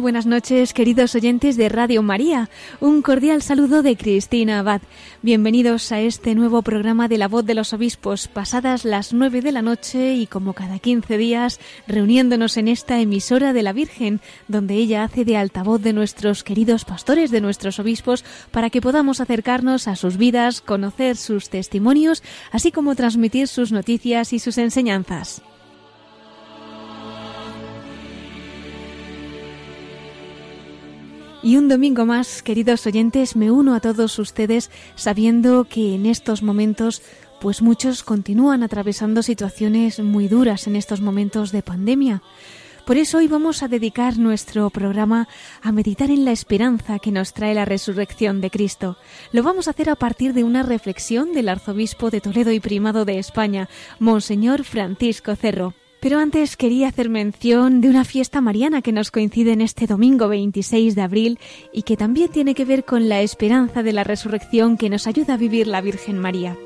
Buenas noches, queridos oyentes de Radio María. Un cordial saludo de Cristina Abad. Bienvenidos a este nuevo programa de La Voz de los Obispos, pasadas las nueve de la noche y como cada quince días, reuniéndonos en esta emisora de la Virgen, donde ella hace de altavoz de nuestros queridos pastores, de nuestros obispos, para que podamos acercarnos a sus vidas, conocer sus testimonios, así como transmitir sus noticias y sus enseñanzas. Y un domingo más, queridos oyentes, me uno a todos ustedes sabiendo que en estos momentos pues muchos continúan atravesando situaciones muy duras en estos momentos de pandemia. Por eso hoy vamos a dedicar nuestro programa a meditar en la esperanza que nos trae la resurrección de Cristo. Lo vamos a hacer a partir de una reflexión del arzobispo de Toledo y primado de España, Monseñor Francisco Cerro. Pero antes quería hacer mención de una fiesta mariana que nos coincide en este domingo 26 de abril y que también tiene que ver con la esperanza de la resurrección que nos ayuda a vivir la Virgen María.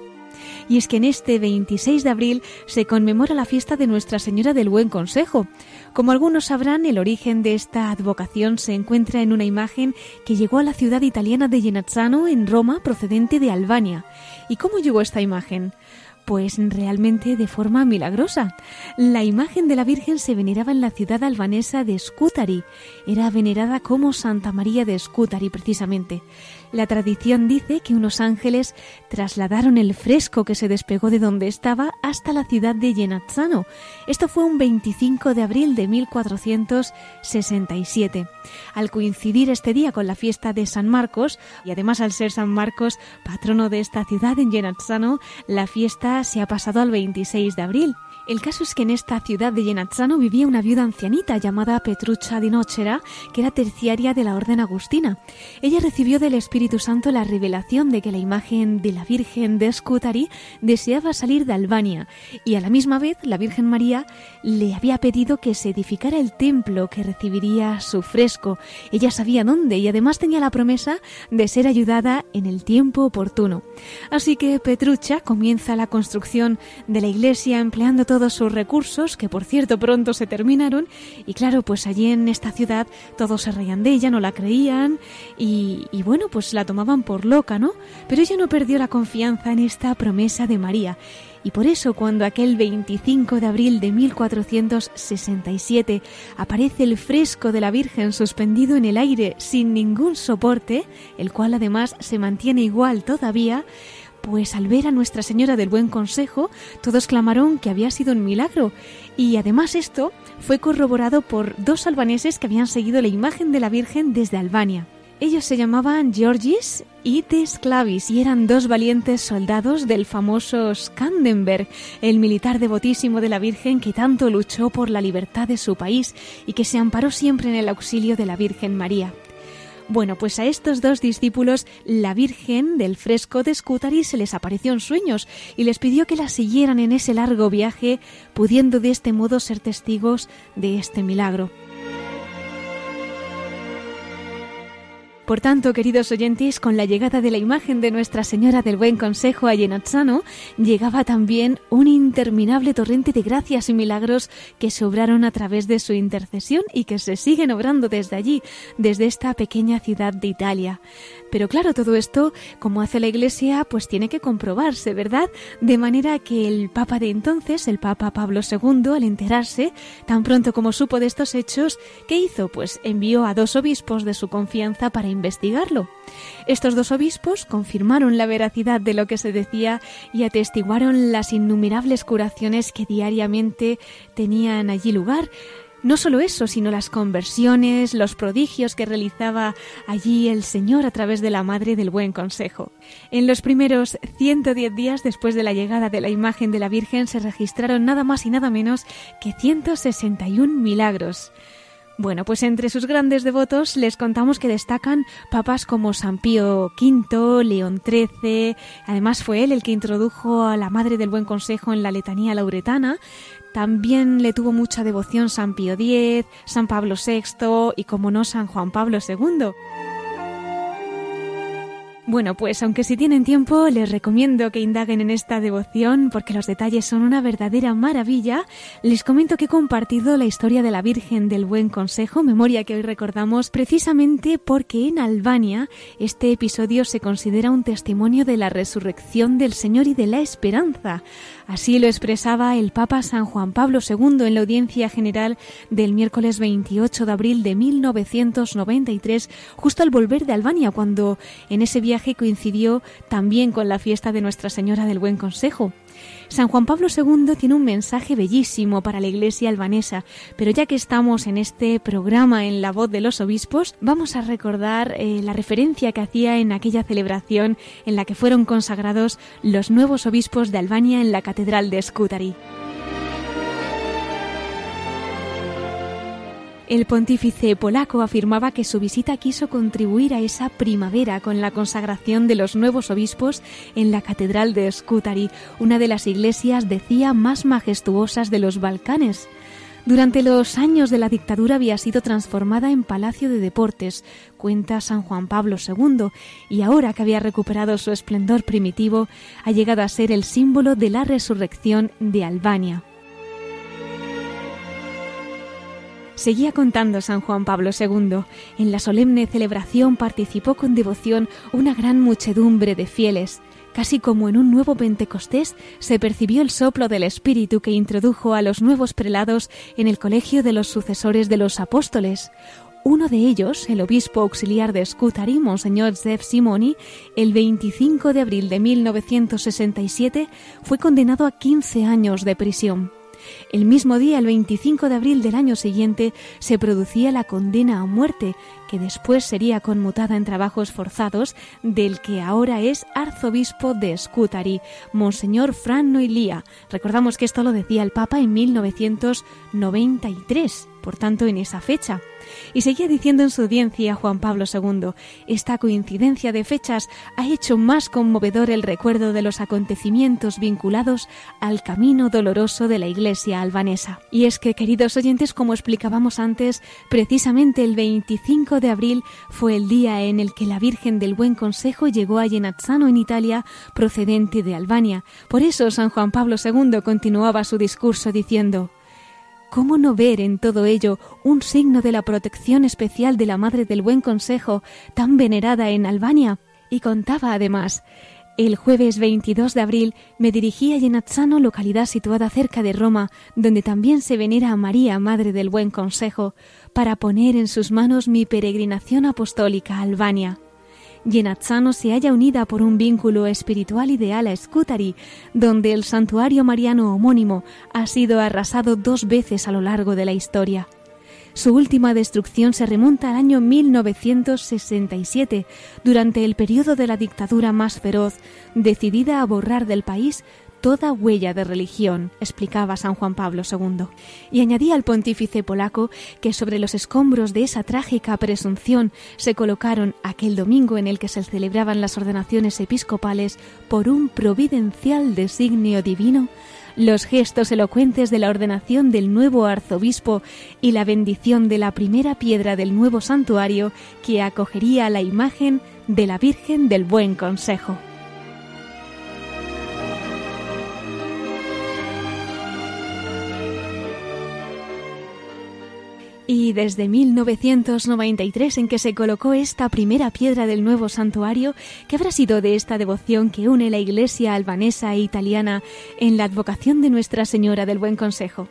Y es que en este 26 de abril se conmemora la fiesta de Nuestra Señora del Buen Consejo. Como algunos sabrán, el origen de esta advocación se encuentra en una imagen que llegó a la ciudad italiana de Genazzano, en Roma, procedente de Albania. ¿Y cómo llegó esta imagen? Pues realmente de forma milagrosa. La imagen de la Virgen se veneraba en la ciudad albanesa de Scutari. Era venerada como Santa María de Scutari precisamente. La tradición dice que unos ángeles trasladaron el fresco que se despegó de donde estaba hasta la ciudad de Genazzano. Esto fue un 25 de abril de 1467. Al coincidir este día con la fiesta de San Marcos, y además al ser San Marcos patrono de esta ciudad en Genazzano, la fiesta se ha pasado al 26 de abril. El caso es que en esta ciudad de Genazzano vivía una viuda ancianita llamada Petrucha di Nocera, que era terciaria de la Orden Agustina. Ella recibió del Espíritu Santo la revelación de que la imagen de la Virgen de Scutari deseaba salir de Albania y a la misma vez la Virgen María le había pedido que se edificara el templo que recibiría su fresco. Ella sabía dónde y además tenía la promesa de ser ayudada en el tiempo oportuno. Así que Petrucha comienza la construcción de la iglesia empleando todos sus recursos, que por cierto pronto se terminaron, y claro, pues allí en esta ciudad todos se reían de ella, no la creían, y, bueno, pues la tomaban por loca, ¿no? Pero ella no perdió la confianza en esta promesa de María. Y por eso cuando aquel 25 de abril de 1467 aparece el fresco de la Virgen suspendido en el aire sin ningún soporte, el cual además se mantiene igual todavía, pues al ver a Nuestra Señora del Buen Consejo, todos clamaron que había sido un milagro. Y además esto fue corroborado por dos albaneses que habían seguido la imagen de la Virgen desde Albania. Ellos se llamaban Georgis y Desclavis y eran dos valientes soldados del famoso Skandenberg, el militar devotísimo de la Virgen que tanto luchó por la libertad de su país y que se amparó siempre en el auxilio de la Virgen María. Bueno, pues a estos dos discípulos la Virgen del fresco de Scutari se les apareció en sueños y les pidió que la siguieran en ese largo viaje, pudiendo de este modo ser testigos de este milagro. Por tanto, queridos oyentes, con la llegada de la imagen de Nuestra Señora del Buen Consejo a Genazzano, llegaba también un interminable torrente de gracias y milagros que se obraron a través de su intercesión y que se siguen obrando desde allí, desde esta pequeña ciudad de Italia. Pero claro, todo esto, como hace la Iglesia, pues tiene que comprobarse, ¿verdad? De manera que el Papa de entonces, el Papa Pablo II, al enterarse, tan pronto como supo de estos hechos, ¿qué hizo? Pues envió a dos obispos de su confianza para investigarlo. Estos dos obispos confirmaron la veracidad de lo que se decía y atestiguaron las innumerables curaciones que diariamente tenían allí lugar, no solo eso, sino las conversiones, los prodigios que realizaba allí el Señor a través de la Madre del Buen Consejo. En los primeros 110 días después de la llegada de la imagen de la Virgen se registraron nada más y nada menos que 161 milagros. Bueno, pues entre sus grandes devotos les contamos que destacan papas como San Pío V, León XIII, además fue él el que introdujo a la Madre del Buen Consejo en la letanía lauretana, también le tuvo mucha devoción San Pío X, San Pablo VI y, como no, San Juan Pablo II. Bueno, pues aunque si tienen tiempo, les recomiendo que indaguen en esta devoción porque los detalles son una verdadera maravilla. Les comento que he compartido la historia de la Virgen del Buen Consejo, memoria que hoy recordamos precisamente porque en Albania este episodio se considera un testimonio de la resurrección del Señor y de la esperanza. Así lo expresaba el Papa San Juan Pablo II en la audiencia general del miércoles 28 de abril de 1993, justo al volver de Albania, cuando en ese viaje coincidió también con la fiesta de Nuestra Señora del Buen Consejo. San Juan Pablo II tiene un mensaje bellísimo para la Iglesia albanesa, pero ya que estamos en este programa en la voz de los obispos, vamos a recordar eh, la referencia que hacía en aquella celebración en la que fueron consagrados los nuevos obispos de Albania en la Catedral de Scutari. El pontífice polaco afirmaba que su visita quiso contribuir a esa primavera con la consagración de los nuevos obispos en la Catedral de Scutari, una de las iglesias, decía, más majestuosas de los Balcanes. Durante los años de la dictadura había sido transformada en palacio de deportes, cuenta San Juan Pablo II, y ahora que había recuperado su esplendor primitivo, ha llegado a ser el símbolo de la resurrección de Albania. Seguía contando San Juan Pablo II. En la solemne celebración participó con devoción una gran muchedumbre de fieles. Casi como en un nuevo Pentecostés, se percibió el soplo del Espíritu que introdujo a los nuevos prelados en el colegio de los sucesores de los apóstoles. Uno de ellos, el obispo auxiliar de Scutari, Monseñor Zev Simoni, el 25 de abril de 1967, fue condenado a 15 años de prisión. El mismo día, el 25 de abril del año siguiente, se producía la condena a muerte, que después sería conmutada en trabajos forzados del que ahora es arzobispo de Scutari, Monseñor Fran Noilía. Recordamos que esto lo decía el Papa en 1993, por tanto en esa fecha. Y seguía diciendo en su audiencia Juan Pablo II, esta coincidencia de fechas ha hecho más conmovedor el recuerdo de los acontecimientos vinculados al camino doloroso de la Iglesia albanesa. Y es que, queridos oyentes, como explicábamos antes, precisamente el 25 de abril fue el día en el que la Virgen del Buen Consejo llegó a Genazzano en Italia, procedente de Albania. Por eso San Juan Pablo II continuaba su discurso diciendo ¿Cómo no ver en todo ello un signo de la protección especial de la Madre del Buen Consejo, tan venerada en Albania? Y contaba además, el jueves 22 de abril me dirigí a Genazzano, localidad situada cerca de Roma, donde también se venera a María, Madre del Buen Consejo, para poner en sus manos mi peregrinación apostólica a Albania. Genazzano se halla unida por un vínculo espiritual ideal a Scutari, donde el santuario mariano homónimo ha sido arrasado dos veces a lo largo de la historia. Su última destrucción se remonta al año 1967, durante el periodo de la dictadura más feroz, decidida a borrar del país toda huella de religión, explicaba San Juan Pablo II. Y añadía al pontífice polaco que sobre los escombros de esa trágica presunción se colocaron aquel domingo en el que se celebraban las ordenaciones episcopales por un providencial designio divino los gestos elocuentes de la ordenación del nuevo arzobispo y la bendición de la primera piedra del nuevo santuario que acogería la imagen de la Virgen del Buen Consejo. Y desde 1993 en que se colocó esta primera piedra del nuevo santuario, ¿qué habrá sido de esta devoción que une la iglesia albanesa e italiana en la advocación de Nuestra Señora del Buen Consejo?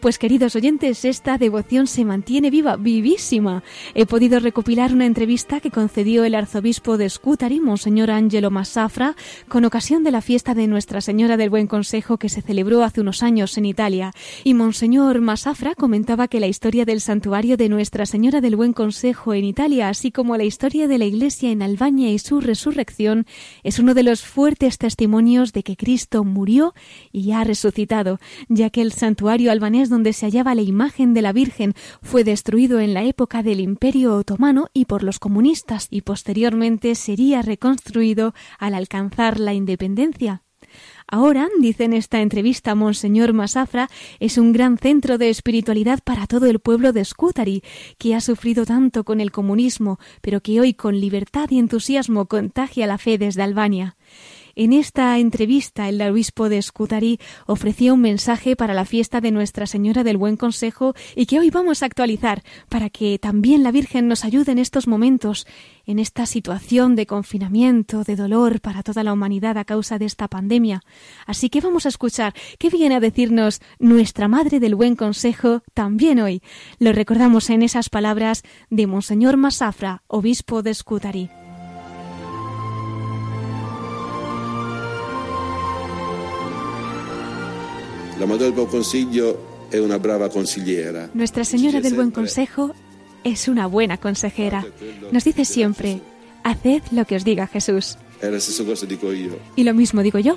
Pues queridos oyentes, esta devoción se mantiene viva, vivísima. He podido recopilar una entrevista que concedió el arzobispo de Scutari, Monseñor Angelo Massafra, con ocasión de la fiesta de Nuestra Señora del Buen Consejo que se celebró hace unos años en Italia. Y Monseñor Massafra comentaba que la historia del santuario de Nuestra Señora del Buen Consejo en Italia, así como la historia de la Iglesia en Albania y su resurrección, es uno de los fuertes testimonios de que Cristo murió y ha resucitado, ya que el santuario albanés donde se hallaba la imagen de la Virgen fue destruido en la época del Imperio Otomano y por los comunistas y posteriormente sería reconstruido al alcanzar la independencia. Ahora, dice en esta entrevista Monseñor Masafra, es un gran centro de espiritualidad para todo el pueblo de Scutari, que ha sufrido tanto con el comunismo, pero que hoy con libertad y entusiasmo contagia la fe desde Albania. En esta entrevista, el obispo de Scutari ofreció un mensaje para la fiesta de Nuestra Señora del Buen Consejo y que hoy vamos a actualizar para que también la Virgen nos ayude en estos momentos, en esta situación de confinamiento, de dolor para toda la humanidad a causa de esta pandemia. Así que vamos a escuchar qué viene a decirnos nuestra Madre del Buen Consejo también hoy. Lo recordamos en esas palabras de Monseñor Masafra, obispo de Scutari. La Madre del Buen Consiglio es una brava consigliera. Nuestra Señora del Buen Consejo es una buena consejera. Nos dice siempre, haced lo que os diga Jesús. Y lo mismo digo yo,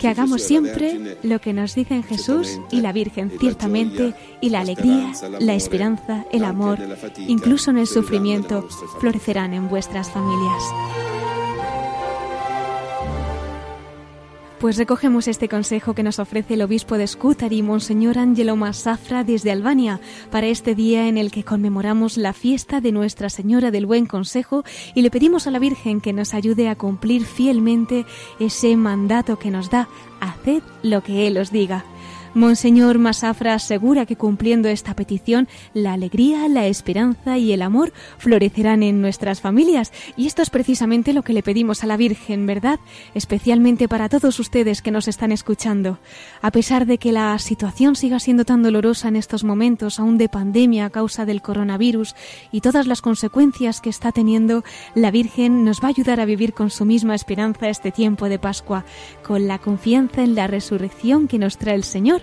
que hagamos siempre lo que nos dicen Jesús y la Virgen, ciertamente, y la alegría, la esperanza, el amor, incluso en el sufrimiento, florecerán en vuestras familias. Pues recogemos este consejo que nos ofrece el obispo de Scutari, Monseñor Angelo Massafra, desde Albania, para este día en el que conmemoramos la fiesta de Nuestra Señora del Buen Consejo y le pedimos a la Virgen que nos ayude a cumplir fielmente ese mandato que nos da, haced lo que Él os diga. Monseñor Masafra asegura que cumpliendo esta petición, la alegría, la esperanza y el amor florecerán en nuestras familias. Y esto es precisamente lo que le pedimos a la Virgen, ¿verdad? Especialmente para todos ustedes que nos están escuchando. A pesar de que la situación siga siendo tan dolorosa en estos momentos, aún de pandemia a causa del coronavirus y todas las consecuencias que está teniendo, la Virgen nos va a ayudar a vivir con su misma esperanza este tiempo de Pascua, con la confianza en la resurrección que nos trae el Señor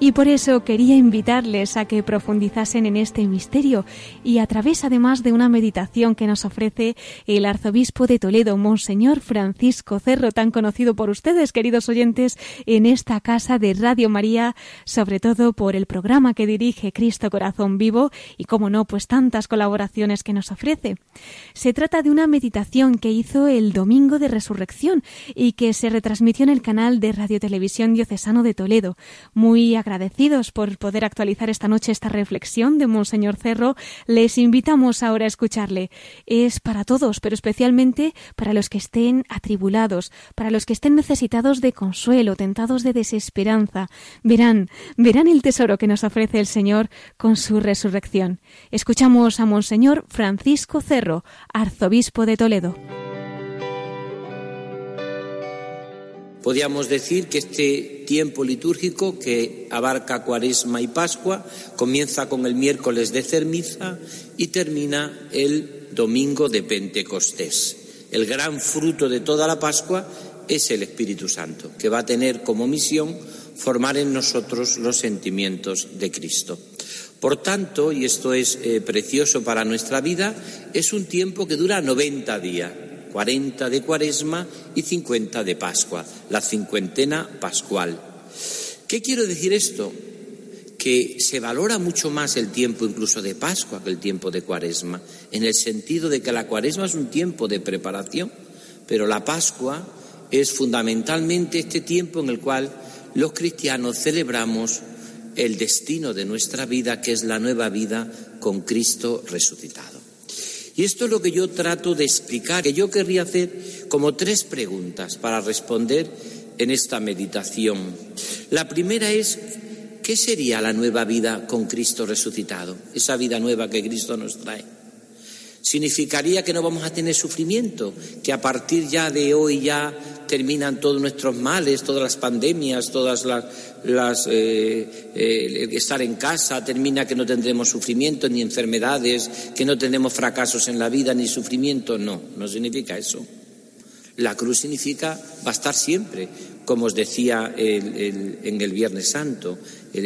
y por eso quería invitarles a que profundizasen en este misterio y a través además de una meditación que nos ofrece el arzobispo de Toledo, Monseñor Francisco Cerro, tan conocido por ustedes, queridos oyentes, en esta casa de Radio María, sobre todo por el programa que dirige Cristo Corazón Vivo y, como no, pues tantas colaboraciones que nos ofrece. Se trata de una meditación que hizo el Domingo de Resurrección y que se retransmitió en el canal de Radio Televisión Diocesano de Toledo. Muy agradecidos por poder actualizar esta noche esta reflexión de Monseñor Cerro, les invitamos ahora a escucharle. Es para todos, pero especialmente para los que estén atribulados, para los que estén necesitados de consuelo, tentados de desesperanza. Verán, verán el tesoro que nos ofrece el Señor con su resurrección. Escuchamos a Monseñor Francisco Cerro, arzobispo de Toledo. Podríamos decir que este tiempo litúrgico que abarca Cuaresma y Pascua comienza con el miércoles de Cermiza y termina el domingo de Pentecostés. El gran fruto de toda la Pascua es el Espíritu Santo, que va a tener como misión formar en nosotros los sentimientos de Cristo. Por tanto, y esto es eh, precioso para nuestra vida, es un tiempo que dura 90 días 40 de Cuaresma y 50 de Pascua, la cincuentena pascual. ¿Qué quiero decir esto? Que se valora mucho más el tiempo incluso de Pascua que el tiempo de Cuaresma, en el sentido de que la Cuaresma es un tiempo de preparación, pero la Pascua es fundamentalmente este tiempo en el cual los cristianos celebramos el destino de nuestra vida, que es la nueva vida con Cristo resucitado. Y esto es lo que yo trato de explicar, que yo querría hacer como tres preguntas para responder en esta meditación. La primera es, ¿qué sería la nueva vida con Cristo resucitado? Esa vida nueva que Cristo nos trae. Significaría que no vamos a tener sufrimiento, que a partir ya de hoy ya terminan todos nuestros males, todas las pandemias, todas las, eh, eh, estar en casa, termina que no tendremos sufrimiento ni enfermedades, que no tendremos fracasos en la vida ni sufrimiento. No, no significa eso. La cruz significa va a estar siempre, como os decía en el Viernes Santo,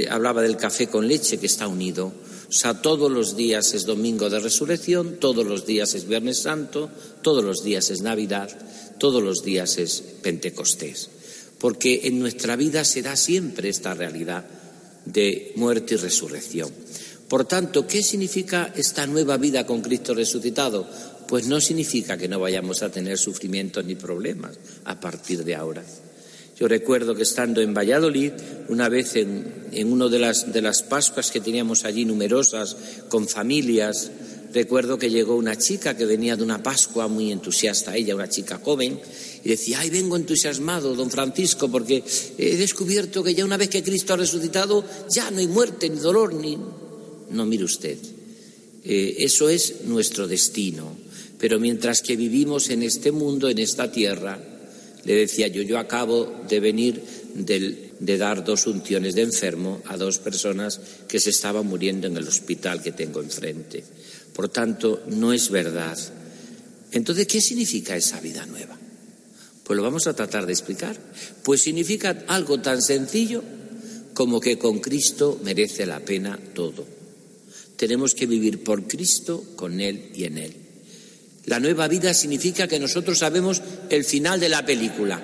hablaba del café con leche que está unido. O sea, todos los días es domingo de resurrección, todos los días es Viernes Santo, todos los días es Navidad, todos los días es Pentecostés. Porque en nuestra vida se da siempre esta realidad. de muerte y resurrección. Por tanto, ¿qué significa esta nueva vida con Cristo resucitado? Pues no significa que no vayamos a tener sufrimientos ni problemas a partir de ahora. Yo recuerdo que estando en Valladolid, una vez en, una de las, de las Pascuas que teníamos allí numerosas, con familias, recuerdo que llegó una chica que venía de una Pascua muy entusiasta, ella, una chica joven, y decía, ay, vengo entusiasmado, don Francisco, porque he descubierto que ya una vez que Cristo ha resucitado, ya no hay muerte, ni dolor, ni... No, mire usted, eh, eso es nuestro destino. Pero mientras que vivimos en este mundo, en esta tierra, le decía yo, yo acabo de venir de dar dos unciones de enfermo a dos personas que se estaban muriendo en el hospital que tengo enfrente. Por tanto, no es verdad. Entonces, ¿qué significa esa vida nueva? Pues lo vamos a tratar de explicar. Pues significa algo tan sencillo como que con Cristo merece la pena todo. Tenemos que vivir por Cristo, con Él y en Él. La nueva vida significa que nosotros sabemos el final de la película,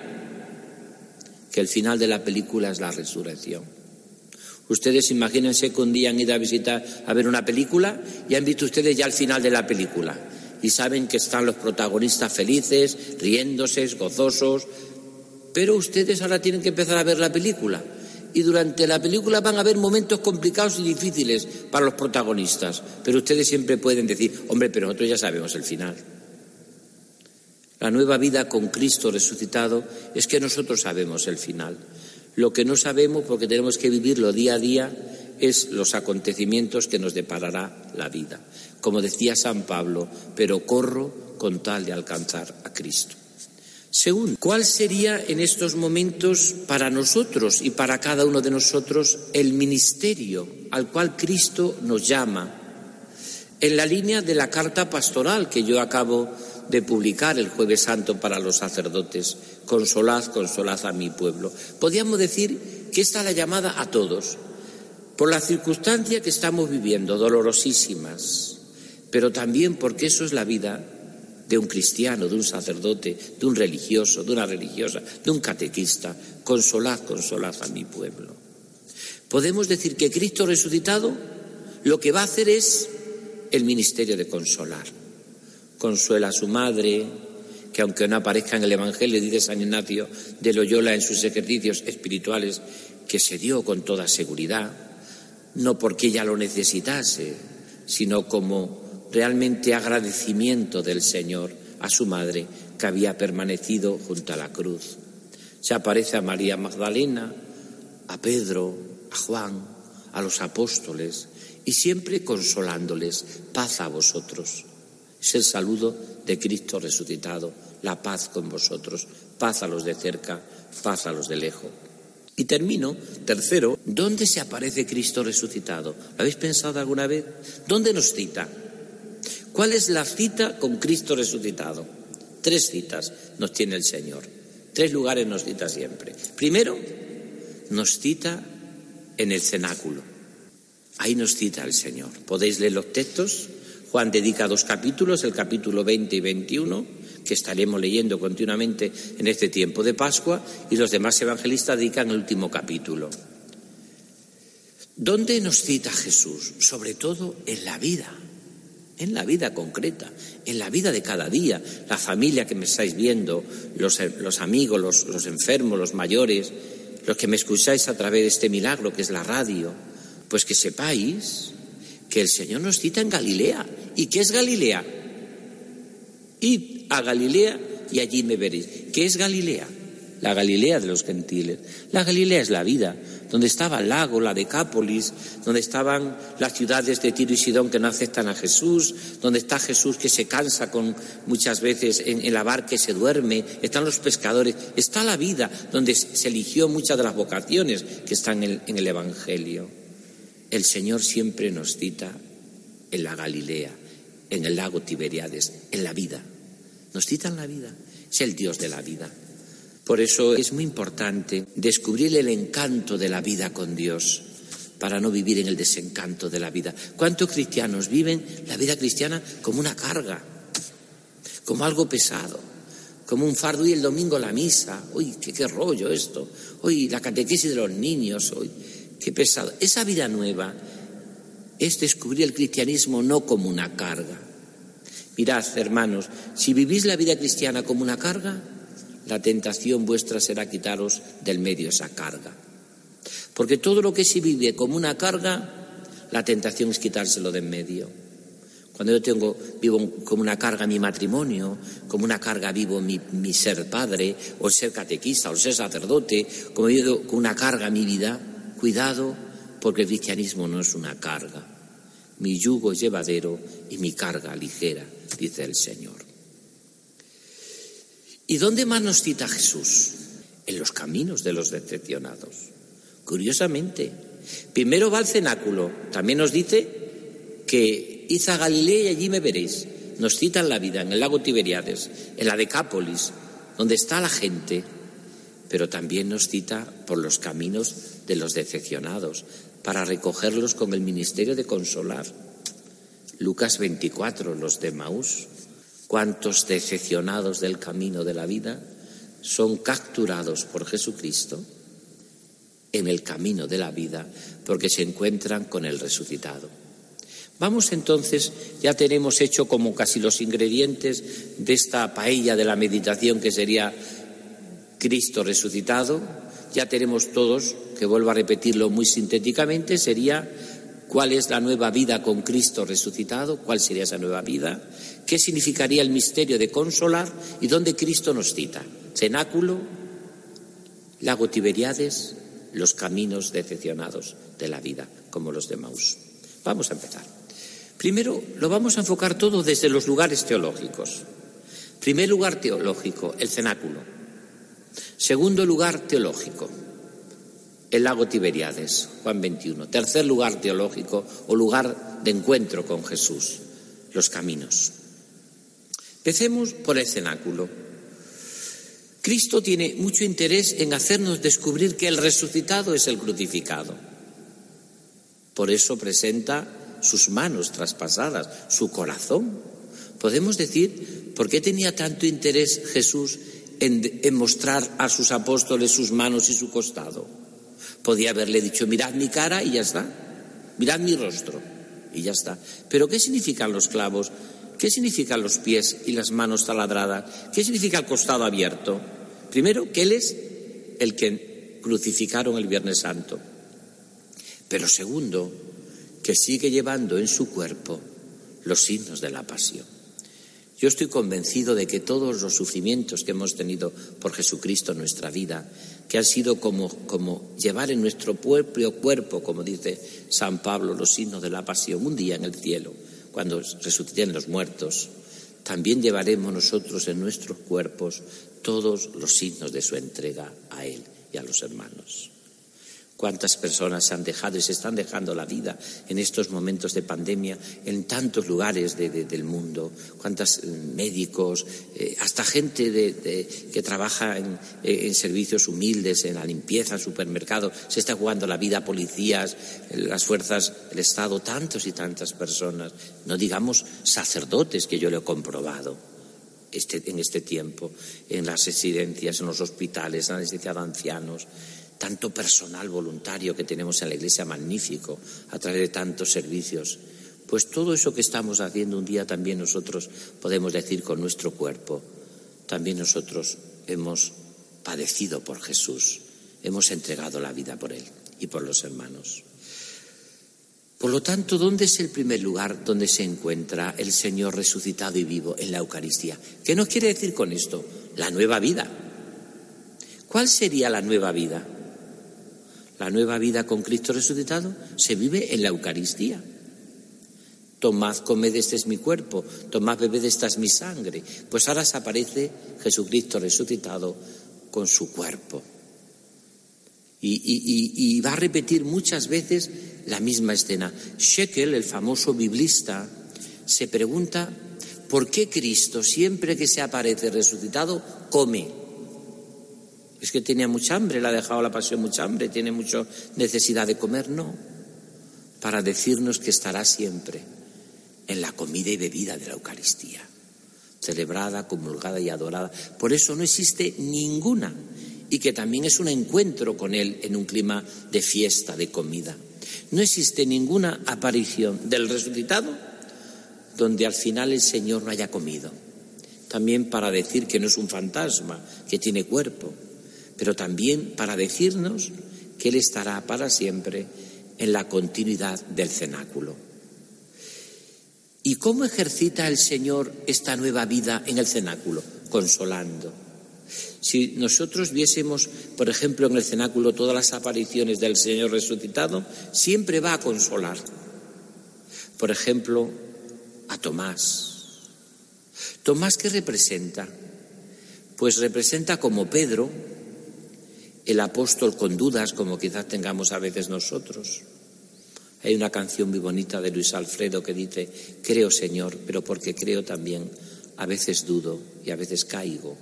que el final de la película es la resurrección. Ustedes imagínense que un día han ido a visitar, a ver una película y han visto ustedes ya el final de la película. Y saben que están los protagonistas felices, riéndose, gozosos, pero ustedes ahora tienen que empezar a ver la película. Y durante la película van a haber momentos complicados y difíciles para los protagonistas, pero ustedes siempre pueden decir, hombre, pero nosotros ya sabemos el final. La nueva vida con Cristo resucitado es que nosotros sabemos el final. Lo que no sabemos, porque tenemos que vivirlo día a día, es los acontecimientos que nos deparará la vida. Como decía San Pablo, pero corro con tal de alcanzar a Cristo. Segundo, ¿cuál sería en estos momentos para nosotros y para cada uno de nosotros el ministerio al cual Cristo nos llama? En la línea de la carta pastoral que yo acabo de publicar el jueves santo para los sacerdotes, consolad, consolad a mi pueblo. Podríamos decir que esta es la llamada a todos, por la circunstancia que estamos viviendo, dolorosísimas, pero también porque eso es la vida de un cristiano, de un sacerdote, de un religioso, de una religiosa, de un catequista. Consolad, consolad a mi pueblo. Podemos decir que Cristo resucitado lo que va a hacer es el ministerio de consolar. Consuela a su madre, que aunque no aparezca en el Evangelio, dice San Ignacio de Loyola en sus ejercicios espirituales, que se dio con toda seguridad, no porque ella lo necesitase, sino como realmente agradecimiento del Señor a su madre que había permanecido junto a la cruz. Se aparece a María Magdalena, a Pedro, a Juan, a los apóstoles y siempre consolándoles, paz a vosotros. Es el saludo de Cristo resucitado, la paz con vosotros, paz a los de cerca, paz a los de lejos. Y termino, tercero, ¿dónde se aparece Cristo resucitado? ¿Lo habéis pensado alguna vez? ¿Dónde nos cita? ¿Cuál es la cita con Cristo resucitado? Tres citas nos tiene el Señor. Tres lugares nos cita siempre. Primero, nos cita en el cenáculo. Ahí nos cita el Señor. Podéis leer los textos. Juan dedica dos capítulos, el capítulo 20 y 21, que estaremos leyendo continuamente en este tiempo de Pascua, y los demás evangelistas dedican el último capítulo. ¿Dónde nos cita Jesús? Sobre todo en la vida en la vida concreta, en la vida de cada día, la familia que me estáis viendo, los, amigos, los, los enfermos, los mayores, los que me escucháis a través de este milagro que es la radio, pues que sepáis que el Señor nos cita en Galilea. ¿Y qué es Galilea? Id a Galilea y allí me veréis. ¿Qué es Galilea? La Galilea de los gentiles. La Galilea es la vida, donde estaba el lago, la Decápolis, donde estaban las ciudades de Tiro y Sidón que no aceptan a Jesús, donde está Jesús que se cansa con muchas veces en, la barca que se duerme, están los pescadores, está la vida donde se eligió muchas de las vocaciones que están en el, en el Evangelio. El Señor siempre nos cita en la Galilea, en el lago Tiberiades, en la vida. Nos cita en la vida. Es el Dios de la vida. Por eso es muy importante descubrir el encanto de la vida con Dios para no vivir en el desencanto de la vida. ¿Cuántos cristianos viven la vida cristiana como una carga, como algo pesado, como un fardo y el domingo la misa? Uy, qué, rollo esto. Uy, la catequesis de los niños. Hoy. Qué pesado. Esa vida nueva es descubrir el cristianismo no como una carga. Mirad, hermanos, si vivís la vida cristiana como una carga, la tentación vuestra será quitaros del medio esa carga. Porque todo lo que se vive como una carga, la tentación es quitárselo de en medio. Cuando yo tengo, vivo como una carga mi matrimonio, como una carga vivo mi, mi ser padre, o ser catequista, o ser sacerdote, como vivo con una carga mi vida, cuidado, porque el cristianismo no es una carga. Mi yugo es llevadero y mi carga ligera, dice el Señor. ¿Y dónde más nos cita Jesús? En los caminos de los decepcionados. Curiosamente, primero va al cenáculo, también nos dice que id a Galilea y allí me veréis. Nos cita en la vida, en el lago Tiberiades, en la Decápolis, donde está la gente, pero también nos cita por los caminos de los decepcionados, para recogerlos con el ministerio de consolar. Lucas 24, los de Maús. ¿Cuántos decepcionados del camino de la vida son capturados por Jesucristo en el camino de la vida porque se encuentran con el resucitado? Vamos entonces, ya tenemos hecho como casi los ingredientes de esta paella de la meditación que sería Cristo resucitado, ya tenemos todos, que vuelvo a repetirlo muy sintéticamente, sería cuál es la nueva vida con Cristo resucitado, cuál sería esa nueva vida, qué significaría el misterio de consolar y dónde Cristo nos cita. Cenáculo, lago Tiberiades, los caminos decepcionados de la vida, como los de Maús. Vamos a empezar. Primero, lo vamos a enfocar todo desde los lugares teológicos. Primer lugar teológico, el cenáculo. Segundo lugar teológico, el lago Tiberiades, Juan 21. Tercer lugar teológico o lugar de encuentro con Jesús, los caminos. Empecemos por el cenáculo. Cristo tiene mucho interés en hacernos descubrir que el resucitado es el crucificado. Por eso presenta sus manos traspasadas, su corazón. Podemos decir, ¿por qué tenía tanto interés Jesús en, mostrar a sus apóstoles sus manos y su costado. Podía haberle dicho, mirad mi cara y ya está. Mirad mi rostro y ya está. Pero ¿qué significan los clavos? ¿Qué significan los pies y las manos taladradas? ¿Qué significa el costado abierto? Primero, que Él es el que crucificaron el Viernes Santo. Pero segundo, que sigue llevando en su cuerpo los signos de la pasión. Yo estoy convencido de que todos los sufrimientos que hemos tenido por Jesucristo en nuestra vida, que han sido como, como llevar en nuestro propio cuerpo, como dice San Pablo, los signos de la pasión, un día en el cielo, cuando resuciten los muertos, también llevaremos nosotros en nuestros cuerpos todos los signos de su entrega a Él y a los hermanos cuántas personas han dejado y se están dejando la vida en estos momentos de pandemia en tantos lugares del mundo, cuántos eh, médicos, eh, hasta gente que trabaja en, eh, en, servicios humildes, en la limpieza, supermercados, se está jugando la vida, policías, las fuerzas, el Estado, tantos y tantas personas, no digamos sacerdotes que yo lo he comprobado. Este, en este tiempo, en las residencias, en los hospitales, en la residencia de ancianos, tanto personal voluntario que tenemos en la Iglesia magnífico, a través de tantos servicios. Pues todo eso que estamos haciendo un día también nosotros podemos decir con nuestro cuerpo, también nosotros hemos padecido por Jesús, hemos entregado la vida por Él y por los hermanos. Por lo tanto, ¿dónde es el primer lugar donde se encuentra el Señor resucitado y vivo en la Eucaristía? ¿Qué nos quiere decir con esto? La nueva vida. ¿Cuál sería la nueva vida? La nueva vida con Cristo resucitado se vive en la Eucaristía. Tomad, comed, este es mi cuerpo, tomad, bebed, esta es mi sangre. Pues ahora se aparece Jesucristo resucitado con su cuerpo. Y, va a repetir muchas veces la misma escena. Shekel, el famoso biblista, se pregunta por qué Cristo, siempre que se aparece resucitado, come. Es que tenía mucha hambre, le ha dejado la pasión mucha hambre, tiene mucha necesidad de comer, no. Para decirnos que estará siempre en la comida y bebida de la Eucaristía, celebrada, comulgada y adorada. Por eso no existe ninguna y que también es un encuentro con Él en un clima de fiesta, de comida. No existe ninguna aparición del resucitado donde al final el Señor no haya comido. También para decir que no es un fantasma, que tiene cuerpo, pero también para decirnos que Él estará para siempre en la continuidad del cenáculo. ¿Y cómo ejercita el Señor esta nueva vida en el cenáculo? Consolando. Si nosotros viésemos, por ejemplo, en el cenáculo todas las apariciones del Señor resucitado, siempre va a consolar. Por ejemplo, a Tomás. Tomás, ¿qué representa? Pues representa como Pedro, el apóstol con dudas, como quizás tengamos a veces nosotros. Hay una canción muy bonita de Luis Alfredo que dice, creo Señor, pero porque creo también, a veces dudo y a veces caigo.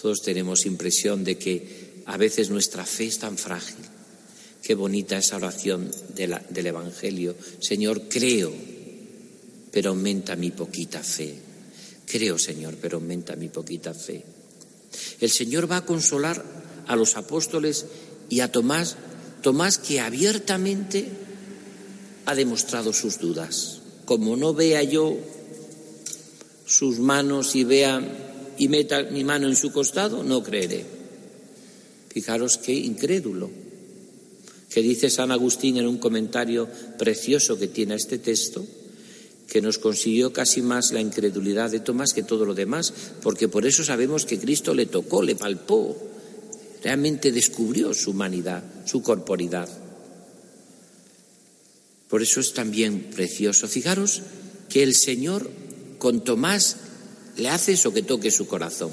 Todos tenemos impresión de que a veces nuestra fe es tan frágil. Qué bonita esa oración del Evangelio. Señor, creo, pero aumenta mi poquita fe. Creo, Señor, pero aumenta mi poquita fe. El Señor va a consolar a los apóstoles y a Tomás, Tomás que abiertamente ha demostrado sus dudas. Como no vea yo sus manos y vea y meta mi mano en su costado, no creeré. Fijaros qué incrédulo que dice San Agustín en un comentario precioso que tiene este texto, que nos consiguió casi más la incredulidad de Tomás que todo lo demás, porque por eso sabemos que Cristo le tocó, le palpó, realmente descubrió su humanidad, su corporidad. Por eso es también precioso. Fijaros que el Señor con Tomás le hace eso que toque su corazón.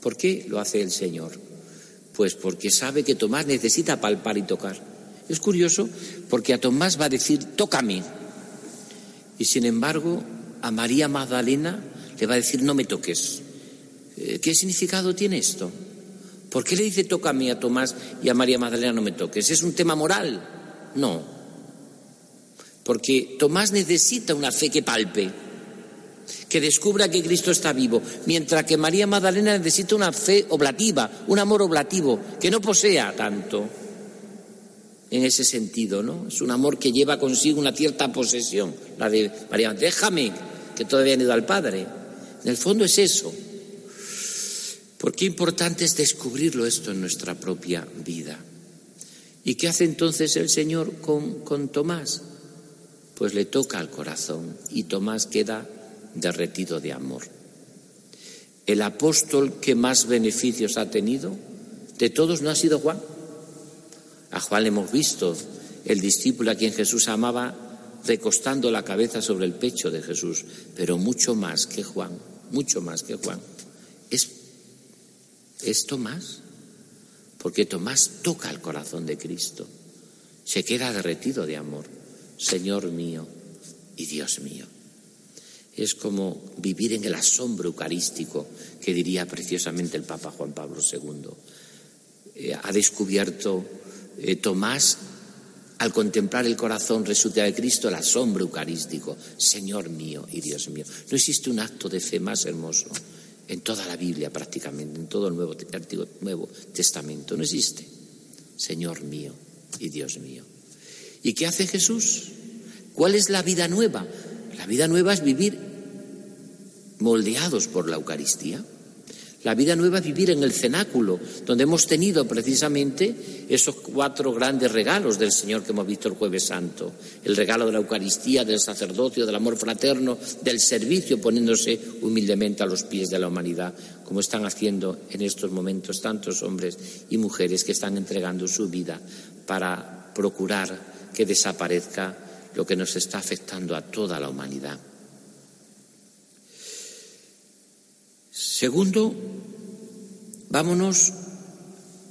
¿Por qué lo hace el Señor? Pues porque sabe que Tomás necesita palpar y tocar. Es curioso porque a Tomás va a decir, tócame. Y sin embargo, a María Magdalena le va a decir, no me toques. Eh, ¿Qué significado tiene esto? ¿Por qué le dice tócame a Tomás y a María Magdalena no me toques? ¿Es un tema moral? No. Porque Tomás necesita una fe que palpe, que descubra que Cristo está vivo, mientras que María Magdalena necesita una fe oblativa, un amor oblativo, que no posea tanto en ese sentido, ¿no? Es un amor que lleva consigo una cierta posesión, la de María, déjame, que todavía han ido al Padre. En el fondo es eso. ¿Por qué importante es descubrirlo esto en nuestra propia vida? ¿Y qué hace entonces el Señor con, con Tomás? Pues le toca al corazón y Tomás queda derretido de amor. El apóstol que más beneficios ha tenido de todos no ha sido Juan a Juan le hemos visto, el discípulo a quien Jesús amaba, recostando la cabeza sobre el pecho de Jesús, pero mucho más que Juan, mucho más que Juan. Es, es Tomás, porque Tomás toca el corazón de Cristo, se queda derretido de amor, Señor mío y Dios mío. Es como vivir en el asombro eucarístico que diría preciosamente el Papa Juan Pablo II. Eh, ha descubierto eh, Tomás, al contemplar el corazón resucitado de Cristo, el asombro eucarístico, Señor mío y Dios mío. No existe un acto de fe más hermoso en toda la Biblia prácticamente, en todo el Nuevo, Nuevo Testamento. No existe. Señor mío y Dios mío. ¿Y qué hace Jesús? ¿Cuál es la vida nueva? La vida nueva es vivir moldeados por la Eucaristía. La vida nueva es vivir en el cenáculo, donde hemos tenido precisamente esos cuatro grandes regalos del Señor que hemos visto el jueves santo. El regalo de la Eucaristía, del sacerdocio, del amor fraterno, del servicio, poniéndose humildemente a los pies de la humanidad, como están haciendo en estos momentos tantos hombres y mujeres que están entregando su vida para procurar que desaparezca lo que nos está afectando a toda la humanidad. Segundo, vámonos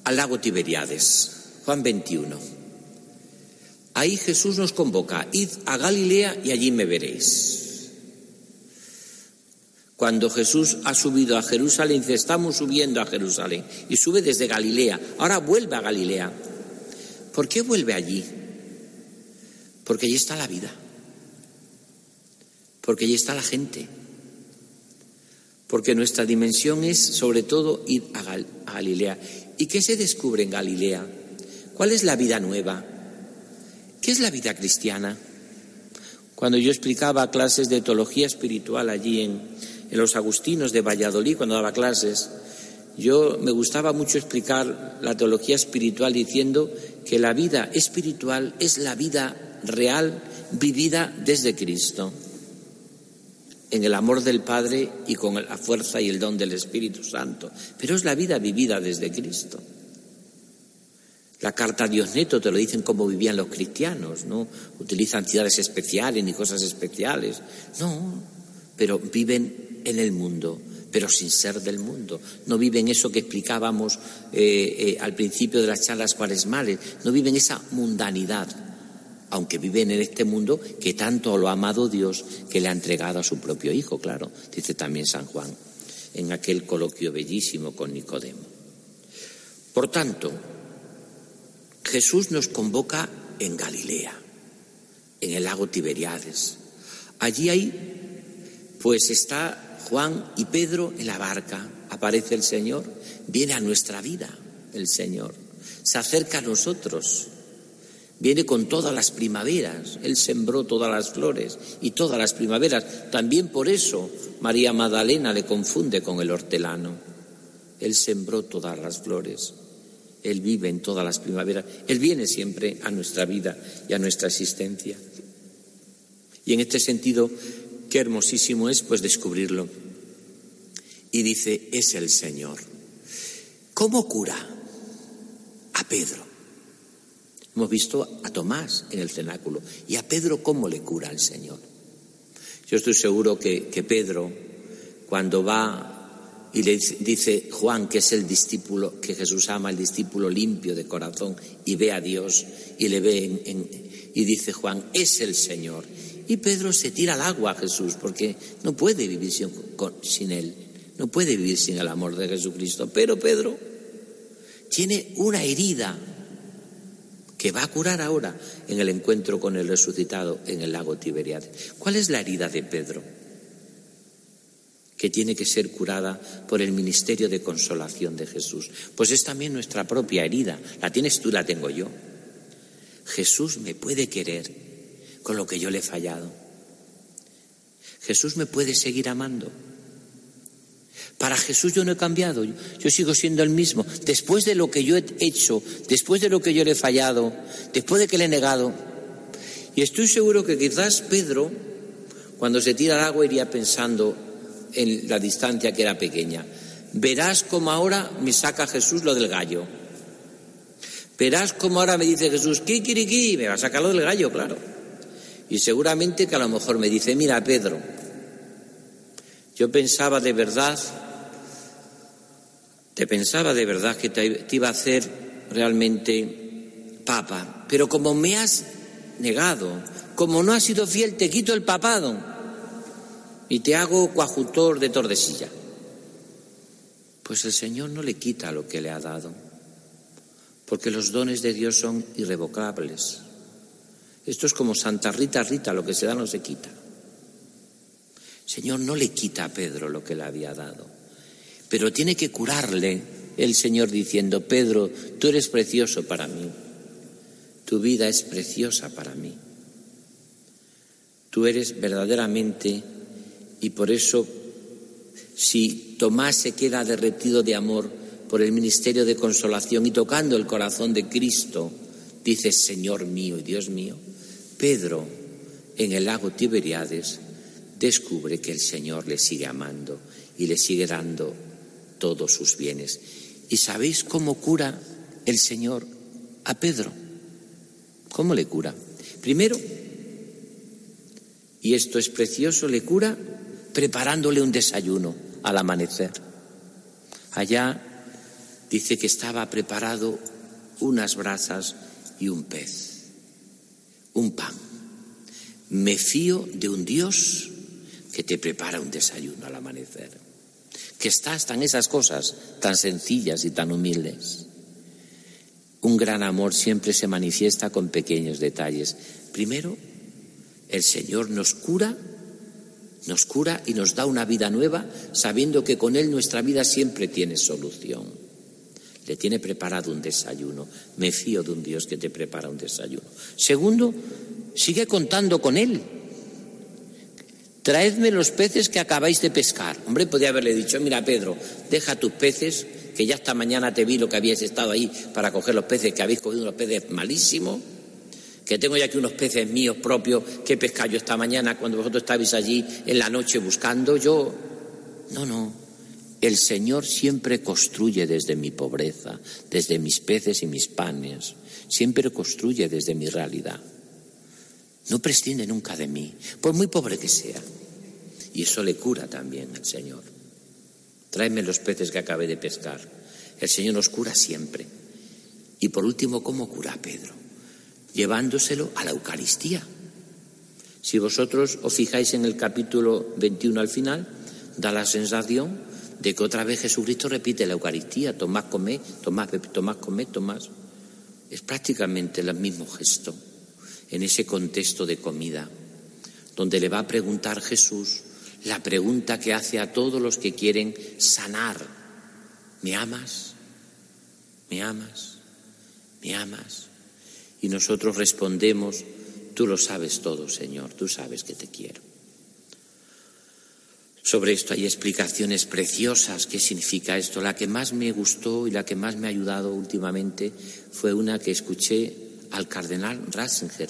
al lago Tiberiades, Juan 21. Ahí Jesús nos convoca, id a Galilea y allí me veréis. Cuando Jesús ha subido a Jerusalén, dice, estamos subiendo a Jerusalén, y sube desde Galilea, ahora vuelve a Galilea. ¿Por qué vuelve allí? Porque allí está la vida, porque allí está la gente porque nuestra dimensión es sobre todo ir a, Galilea. ¿Y qué se descubre en Galilea? ¿Cuál es la vida nueva? ¿Qué es la vida cristiana? Cuando yo explicaba clases de teología espiritual allí en, los Agustinos de Valladolid, cuando daba clases, yo me gustaba mucho explicar la teología espiritual diciendo que la vida espiritual es la vida real vivida desde Cristo, en el amor del Padre y con la fuerza y el don del Espíritu Santo. Pero es la vida vivida desde Cristo. La carta a Dios Neto te lo dicen cómo vivían los cristianos, ¿no? Utilizan ciudades especiales ni cosas especiales. No, pero viven en el mundo, pero sin ser del mundo. No viven eso que explicábamos eh, eh, al principio de las charlas cuaresmales, no viven esa mundanidad, aunque viven en este mundo que tanto lo ha amado Dios que le ha entregado a su propio Hijo, claro, dice también San Juan en aquel coloquio bellísimo con Nicodemo. Por tanto, Jesús nos convoca en Galilea, en el lago Tiberiades. Allí hay, pues está Juan y Pedro en la barca, aparece el Señor, viene a nuestra vida el Señor, se acerca a nosotros Viene con todas las primaveras. Él sembró todas las flores y todas las primaveras. También por eso María Magdalena le confunde con el hortelano. Él sembró todas las flores. Él vive en todas las primaveras. Él viene siempre a nuestra vida y a nuestra existencia. Y en este sentido, qué hermosísimo es pues descubrirlo. Y dice, es el Señor. ¿Cómo cura a Pedro? Hemos visto a Tomás en el cenáculo y a Pedro cómo le cura al Señor. Yo estoy seguro que, Pedro, cuando va y le dice Juan, que es el discípulo, que Jesús ama, el discípulo limpio de corazón, y ve a Dios y le ve y dice Juan, es el Señor. Y Pedro se tira al agua a Jesús porque no puede vivir sin, sin él, no puede vivir sin el amor de Jesucristo. Pero Pedro tiene una herida que va a curar ahora en el encuentro con el resucitado en el lago Tiberiades. ¿Cuál es la herida de Pedro? que tiene que ser curada por el ministerio de consolación de Jesús. Pues es también nuestra propia herida. La tienes tú, la tengo yo. Jesús me puede querer con lo que yo le he fallado. Jesús me puede seguir amando. Para Jesús yo no he cambiado, yo sigo siendo el mismo. Después de lo que yo he hecho, después de lo que yo le he fallado, después de que le he negado. Y estoy seguro que quizás Pedro, cuando se tira al agua, iría pensando en la distancia que era pequeña. Verás cómo ahora me saca Jesús lo del gallo. Verás cómo ahora me dice Jesús, kikiriki, me va a sacar lo del gallo, claro. Y seguramente que a lo mejor me dice, mira Pedro, yo pensaba de verdad te pensaba de verdad que te, iba a hacer realmente papa, pero como me has negado, como no has sido fiel, te quito el papado y te hago coajutor de Tordesilla. Pues el Señor no le quita lo que le ha dado, porque los dones de Dios son irrevocables. Esto es como Santa Rita Rita, lo que se da no se quita. El Señor no le quita a Pedro lo que le había dado pero tiene que curarle el Señor diciendo, Pedro, tú eres precioso para mí, tu vida es preciosa para mí, tú eres verdaderamente, y por eso si Tomás se queda derretido de amor por el ministerio de consolación y tocando el corazón de Cristo, dice, Señor mío y Dios mío, Pedro en el lago Tiberiades descubre que el Señor le sigue amando y le sigue dando todos sus bienes. ¿Y sabéis cómo cura el Señor a Pedro? ¿Cómo le cura? Primero, y esto es precioso, le cura preparándole un desayuno al amanecer. Allá dice que estaba preparado unas brasas y un pez, un pan. Me fío de un Dios que te prepara un desayuno al amanecer que está hasta en esas cosas tan sencillas y tan humildes. Un gran amor siempre se manifiesta con pequeños detalles. Primero, el Señor nos cura Nos cura y nos da una vida nueva, sabiendo que con Él nuestra vida siempre tiene solución. Le tiene preparado un desayuno. Me fío de un Dios que te prepara un desayuno. Segundo, sigue contando con Él. Traedme los peces que acabáis de pescar. Hombre, podía haberle dicho, mira Pedro, deja tus peces, que ya esta mañana te vi lo que habías estado ahí para coger los peces, que habéis cogido unos peces malísimos que tengo ya aquí unos peces míos propios que he pescado yo esta mañana cuando vosotros estabais allí en la noche buscando. Yo, no, no. El Señor siempre construye desde mi pobreza, desde mis peces y mis panes. Siempre construye desde mi realidad. No prescinde nunca de mí, por muy pobre que sea. Y eso le cura también al Señor. Tráeme los peces que acabé de pescar. El Señor nos cura siempre. Y por último, ¿cómo cura a Pedro? llevándoselo a la Eucaristía. Si vosotros os fijáis en el capítulo 21 al final, da la sensación de que otra vez Jesucristo repite la Eucaristía, Tomás come, Tomás Tomás come, Tomás. Es prácticamente el mismo gesto en ese contexto de comida, donde le va a preguntar Jesús la pregunta que hace a todos los que quieren sanar. ¿Me amas? ¿Me amas? ¿Me amas? Y nosotros respondemos, tú lo sabes todo, Señor, tú sabes que te quiero. Sobre esto hay explicaciones preciosas. ¿Qué significa esto? La que más me gustó y la que más me ha ayudado últimamente fue una que escuché al cardenal Ratzinger,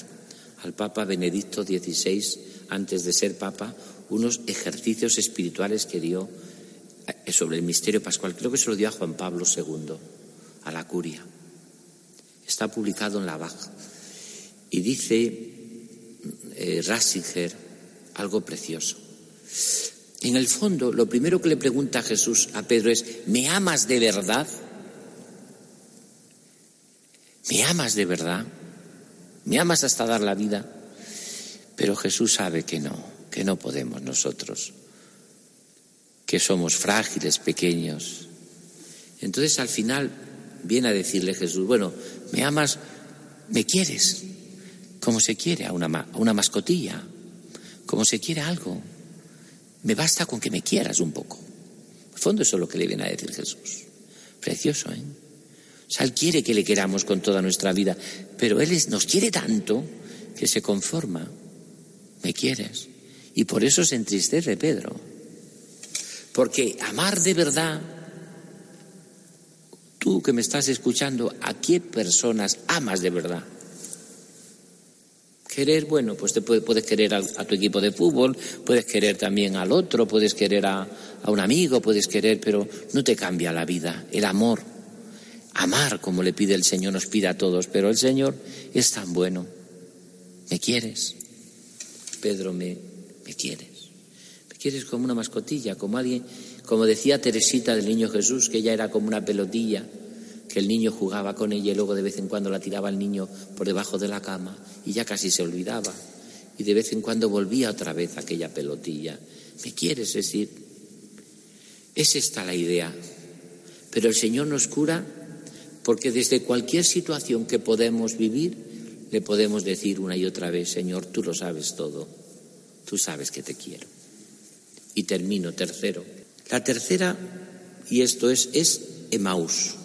al Papa Benedicto XVI, antes de ser Papa, unos ejercicios espirituales que dio eh, sobre el misterio pascual. Creo que se lo dio a Juan Pablo II, a la curia. Está publicado en la Baja. Y dice eh, Ratzinger algo precioso. En el fondo, lo primero que le pregunta Jesús a Pedro es, ¿me amas de verdad? ¿Me amas de verdad? ¿Me amas hasta dar la vida? Pero Jesús sabe que no, que no podemos nosotros, que somos frágiles, pequeños. Entonces al final viene a decirle Jesús, bueno, me amas, me quieres, como se quiere a una, a una mascotilla, como se quiere algo. Me basta con que me quieras un poco. En el fondo eso es lo que le viene a decir Jesús. Precioso, ¿eh? O sea, Él quiere que le queramos con toda nuestra vida, pero Él nos quiere tanto que se conforma. Me quieres. Y por eso se entristece Pedro. Porque amar de verdad Tú que me estás escuchando, ¿a qué personas amas de verdad? Querer, bueno, pues te puedes querer a, tu equipo de fútbol, puedes querer también al otro, puedes querer a, a un amigo, puedes querer, pero no te cambia la vida. El amor, amar como le pide el Señor, nos pide a todos, pero el Señor es tan bueno. ¿Me quieres? Pedro, me, me quieres. Me quieres como una mascotilla, como alguien como decía Teresita del Niño Jesús, que ella era como una pelotilla, que el niño jugaba con ella y luego de vez en cuando la tiraba el niño por debajo de la cama y ya casi se olvidaba. Y de vez en cuando volvía otra vez aquella pelotilla. ¿Me quieres decir? Es esta la idea. Pero el Señor nos cura porque desde cualquier situación que podemos vivir, le podemos decir una y otra vez, Señor, tú lo sabes todo, tú sabes que te quiero. Y termino, tercero, la tercera, y esto es, es Emaús,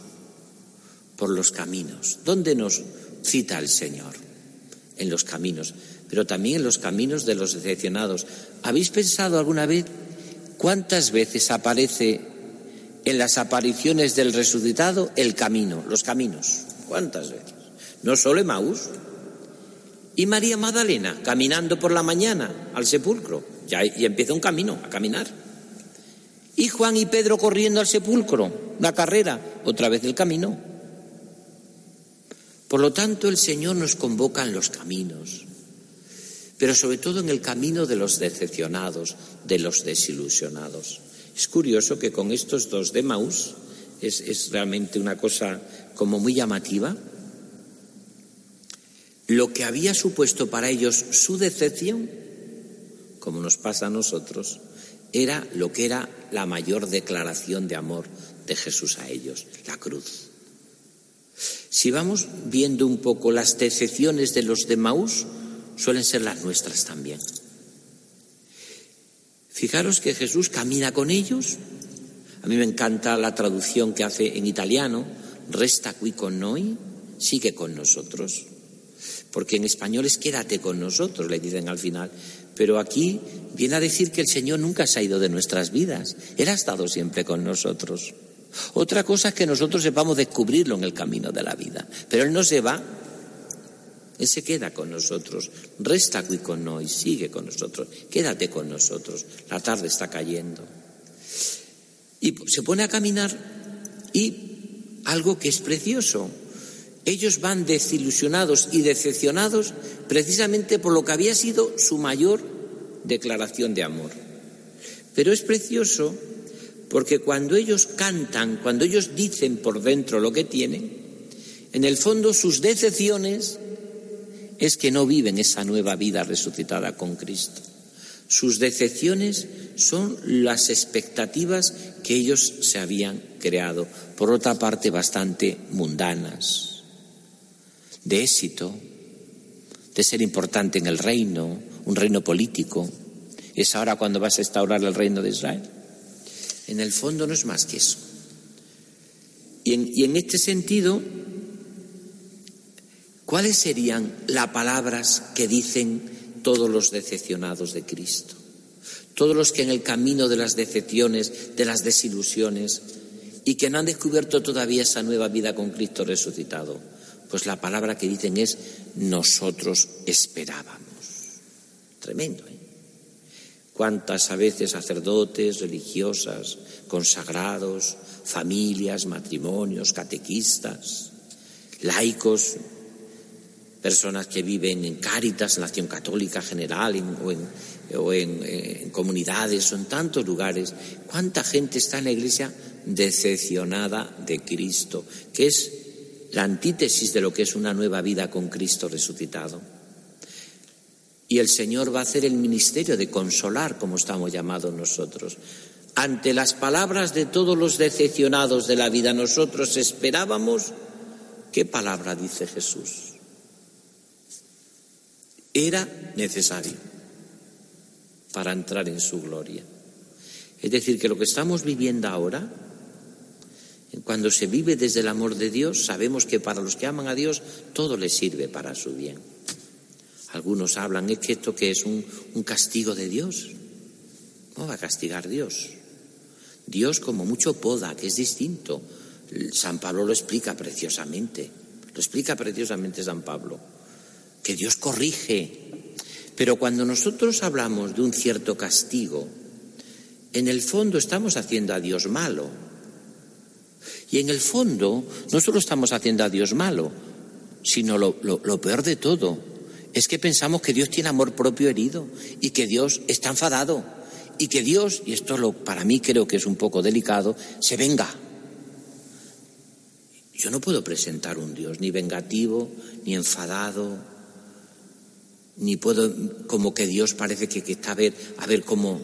por los caminos. ¿Dónde nos cita el Señor? En los caminos, pero también en los caminos de los decepcionados. ¿Habéis pensado alguna vez cuántas veces aparece en las apariciones del resucitado el camino, los caminos? ¿Cuántas veces? No solo Emaús. Y María Magdalena, caminando por la mañana al sepulcro, ya, ya empieza un camino a caminar. Y Juan y Pedro corriendo al sepulcro, la carrera, otra vez el camino. Por lo tanto, el Señor nos convoca en los caminos, pero sobre todo en el camino de los decepcionados, de los desilusionados. Es curioso que con estos dos de Maús es, es realmente una cosa como muy llamativa. Lo que había supuesto para ellos su decepción, como nos pasa a nosotros, era lo que era la mayor declaración de amor de Jesús a ellos, la cruz. Si vamos viendo un poco las decepciones de los de Maús, suelen ser las nuestras también. Fijaros que Jesús camina con ellos. A mí me encanta la traducción que hace en italiano, resta qui con noi, sigue con nosotros. Porque en español es quédate con nosotros, le dicen al final. Pero aquí viene a decir que el Señor nunca se ha ido de nuestras vidas. Él ha estado siempre con nosotros. Otra cosa es que nosotros sepamos descubrirlo en el camino de la vida. Pero Él no se va. Él se queda con nosotros. Resta aquí con nosotros, sigue con nosotros. Quédate con nosotros. La tarde está cayendo. Y se pone a caminar y algo que es precioso. Ellos van desilusionados y decepcionados precisamente por lo que había sido su mayor declaración de amor. Pero es precioso porque cuando ellos cantan, cuando ellos dicen por dentro lo que tienen, en el fondo sus decepciones es que no viven esa nueva vida resucitada con Cristo. Sus decepciones son las expectativas que ellos se habían creado, por otra parte bastante mundanas, de éxito, de ser importante en el reino, un reino político. Es ahora cuando vas a instaurar el reino de Israel. En el fondo no es más que eso. Y en, y en este sentido, ¿cuáles serían las palabras que dicen todos los decepcionados de Cristo? Todos los que en el camino de las decepciones, de las desilusiones, y que no han descubierto todavía esa nueva vida con Cristo resucitado, pues la palabra que dicen es nosotros esperábamos. Tremendo, ¿eh? Cuántas a veces sacerdotes, religiosas, consagrados, familias, matrimonios, catequistas, laicos, personas que viven en Cáritas, en la acción católica general o, en, en, en, comunidades o en tantos lugares. ¿Cuánta gente está en la iglesia decepcionada de Cristo? Que es la antítesis de lo que es una nueva vida con Cristo resucitado. Y el Señor va a hacer el ministerio de consolar, como estamos llamados nosotros. Ante las palabras de todos los decepcionados de la vida, nosotros esperábamos, ¿qué palabra dice Jesús? Era necesario para entrar en su gloria. Es decir, que lo que estamos viviendo ahora, cuando se vive desde el amor de Dios, sabemos que para los que aman a Dios todo les sirve para su bien. Algunos hablan, es que esto que es un, un castigo de Dios. ¿Cómo va a castigar Dios? Dios como mucho poda, que es distinto. San Pablo lo explica preciosamente. Lo explica preciosamente San Pablo. Que Dios corrige. Pero cuando nosotros hablamos de un cierto castigo, en el fondo estamos haciendo a Dios malo. Y en el fondo no solo estamos haciendo a Dios malo, sino lo, lo, peor de todo, es que pensamos que Dios tiene amor propio herido y que Dios está enfadado y que Dios, y esto lo, para mí creo que es un poco delicado, se venga. Yo no puedo presentar un Dios ni vengativo, ni enfadado, ni puedo como que Dios parece que, está a ver, a ver cómo.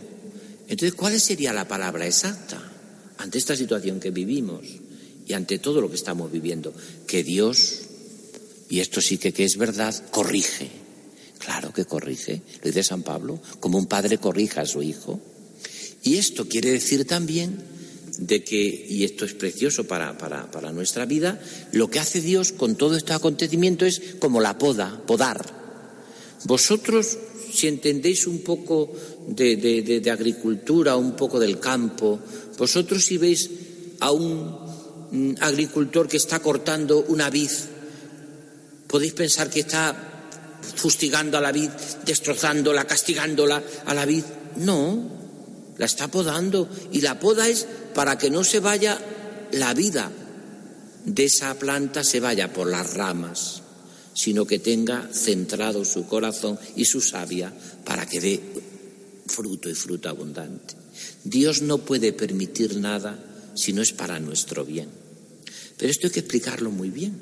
Entonces, ¿cuál sería la palabra exacta ante esta situación que vivimos y ante todo lo que estamos viviendo? Que Dios, y esto sí que, que es verdad, corrige Claro que corrige, lo dice San Pablo, como un padre corrija a su hijo. Y esto quiere decir también de que, y esto es precioso para, para, para nuestra vida, lo que hace Dios con todo este acontecimiento es como la poda, podar. Vosotros, si entendéis un poco de, agricultura, un poco del campo, vosotros si veis a un agricultor que está cortando una vid, podéis pensar que está fustigando a la vid, destrozándola, castigándola a la vid. No, la está podando y la poda es para que no se vaya la vida de esa planta, se vaya por las ramas, sino que tenga centrado su corazón y su savia para que dé fruto y fruto abundante. Dios no puede permitir nada si no es para nuestro bien. Pero esto hay que explicarlo muy bien,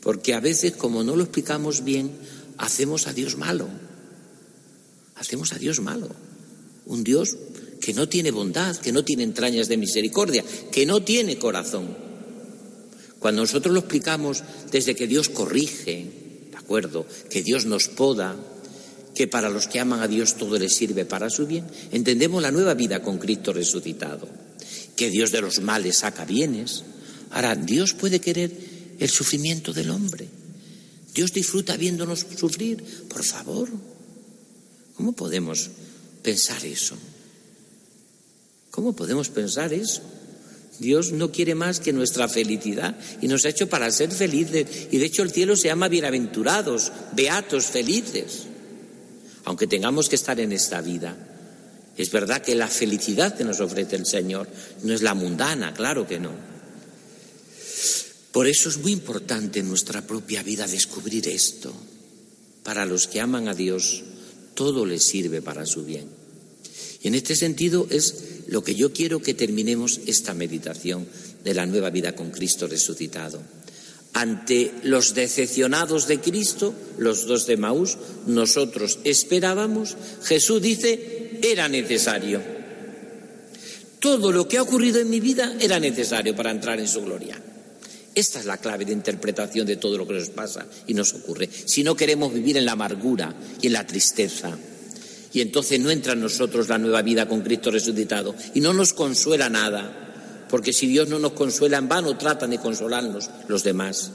porque a veces como no lo explicamos bien, hacemos a Dios malo. Hacemos a Dios malo. Un Dios que no tiene bondad, que no tiene entrañas de misericordia, que no tiene corazón. Cuando nosotros lo explicamos desde que Dios corrige, ¿de acuerdo? Que Dios nos poda, que para los que aman a Dios todo les sirve para su bien, entendemos la nueva vida con Cristo resucitado, que Dios de los males saca bienes. Ahora, Dios puede querer el sufrimiento del hombre. Dios disfruta viéndonos sufrir. Por favor, ¿cómo podemos pensar eso? ¿Cómo podemos pensar eso? Dios no quiere más que nuestra felicidad y nos ha hecho para ser felices. Y de hecho el cielo se llama bienaventurados, beatos, felices. Aunque tengamos que estar en esta vida. Es verdad que la felicidad que nos ofrece el Señor no es la mundana, claro que no. Por eso es muy importante en nuestra propia vida descubrir esto. Para los que aman a Dios, todo les sirve para su bien. Y en este sentido es lo que yo quiero que terminemos esta meditación de la nueva vida con Cristo resucitado. Ante los decepcionados de Cristo, los dos de Maús, nosotros esperábamos, Jesús dice, era necesario. Todo lo que ha ocurrido en mi vida era necesario para entrar en su gloria. Esta es la clave de interpretación de todo lo que nos pasa y nos ocurre. Si no queremos vivir en la amargura y en la tristeza, y entonces no entra en nosotros la nueva vida con Cristo resucitado y no nos consuela nada, porque si Dios no nos consuela en vano, tratan de consolarnos los demás.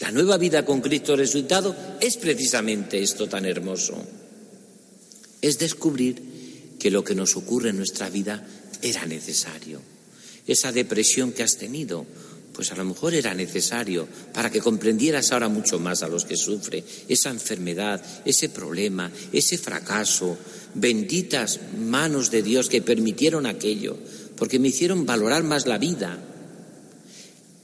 La nueva vida con Cristo resucitado es precisamente esto tan hermoso. Es descubrir que lo que nos ocurre en nuestra vida era necesario. Esa depresión que has tenido pues a lo mejor era necesario para que comprendieras ahora mucho más a los que sufren esa enfermedad, ese problema, ese fracaso. Benditas manos de Dios que permitieron aquello, porque me hicieron valorar más la vida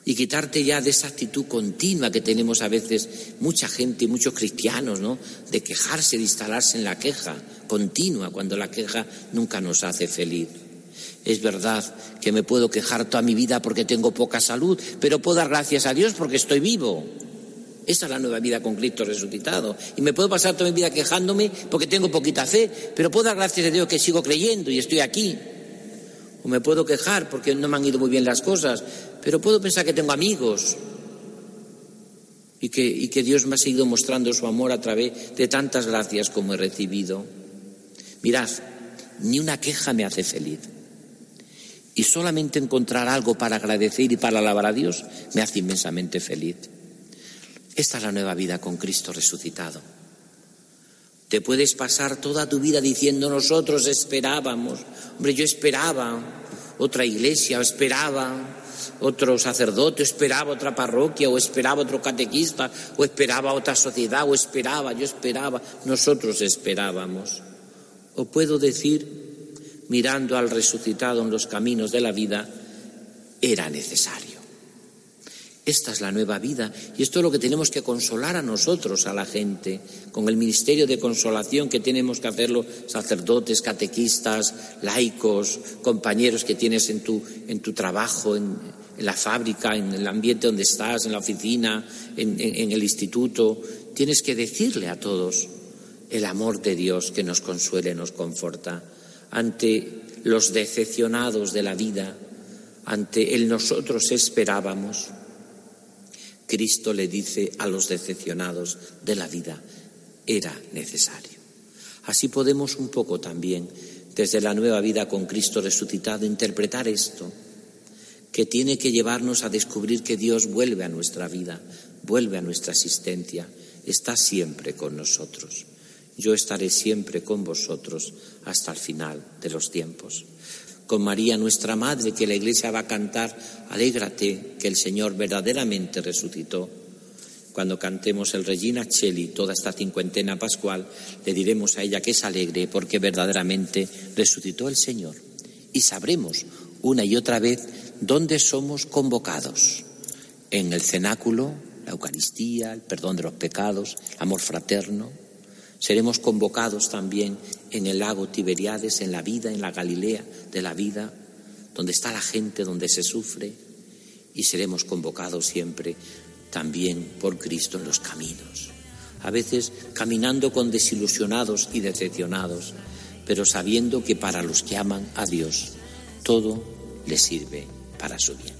y quitarte ya de esa actitud continua que tenemos a veces mucha gente y muchos cristianos, ¿no? De quejarse, de instalarse en la queja continua, cuando la queja nunca nos hace feliz. Es verdad que me puedo quejar toda mi vida porque tengo poca salud, pero puedo dar gracias a Dios porque estoy vivo. Esa es la nueva vida con Cristo resucitado. Y me puedo pasar toda mi vida quejándome porque tengo poquita fe, pero puedo dar gracias a Dios que sigo creyendo y estoy aquí. O me puedo quejar porque no me han ido muy bien las cosas, pero puedo pensar que tengo amigos y que, y que Dios me ha seguido mostrando su amor a través de tantas gracias como he recibido. Mirad, ni una queja me hace feliz y solamente encontrar algo para agradecer y para alabar a Dios me hace inmensamente feliz. Esta es la nueva vida con Cristo resucitado. Te puedes pasar toda tu vida diciendo nosotros esperábamos, hombre, yo esperaba otra iglesia, o esperaba otro sacerdote, o esperaba otra parroquia, o esperaba otro catequista, o esperaba otra sociedad, o esperaba, yo esperaba, nosotros esperábamos. O puedo decir, mirando al resucitado en los caminos de la vida, era necesario. Esta es la nueva vida y esto es lo que tenemos que consolar a nosotros, a la gente, con el ministerio de consolación que tenemos que hacerlo sacerdotes, catequistas, laicos, compañeros que tienes en tu, en tu trabajo, en, la fábrica, en el ambiente donde estás, en la oficina, en el instituto. Tienes que decirle a todos el amor de Dios que nos consuele, nos conforta ante los decepcionados de la vida, ante el nosotros esperábamos. Cristo le dice a los decepcionados de la vida, era necesario. Así podemos un poco también, desde la nueva vida con Cristo resucitado, interpretar esto, que tiene que llevarnos a descubrir que Dios vuelve a nuestra vida, vuelve a nuestra existencia, está siempre con nosotros yo estaré siempre con vosotros hasta el final de los tiempos. Con María, nuestra Madre, que la Iglesia va a cantar, alégrate que el Señor verdaderamente resucitó. Cuando cantemos el Regina Cheli toda esta cincuentena pascual, le diremos a ella que es alegre porque verdaderamente resucitó el Señor. Y sabremos una y otra vez dónde somos convocados. En el cenáculo, la Eucaristía, el perdón de los pecados, amor fraterno, Seremos convocados también en el lago Tiberiades, en la vida, en la Galilea de la vida, donde está la gente, donde se sufre, y seremos convocados siempre también por Cristo en los caminos. A veces caminando con desilusionados y decepcionados, pero sabiendo que para los que aman a Dios todo les sirve para su bien.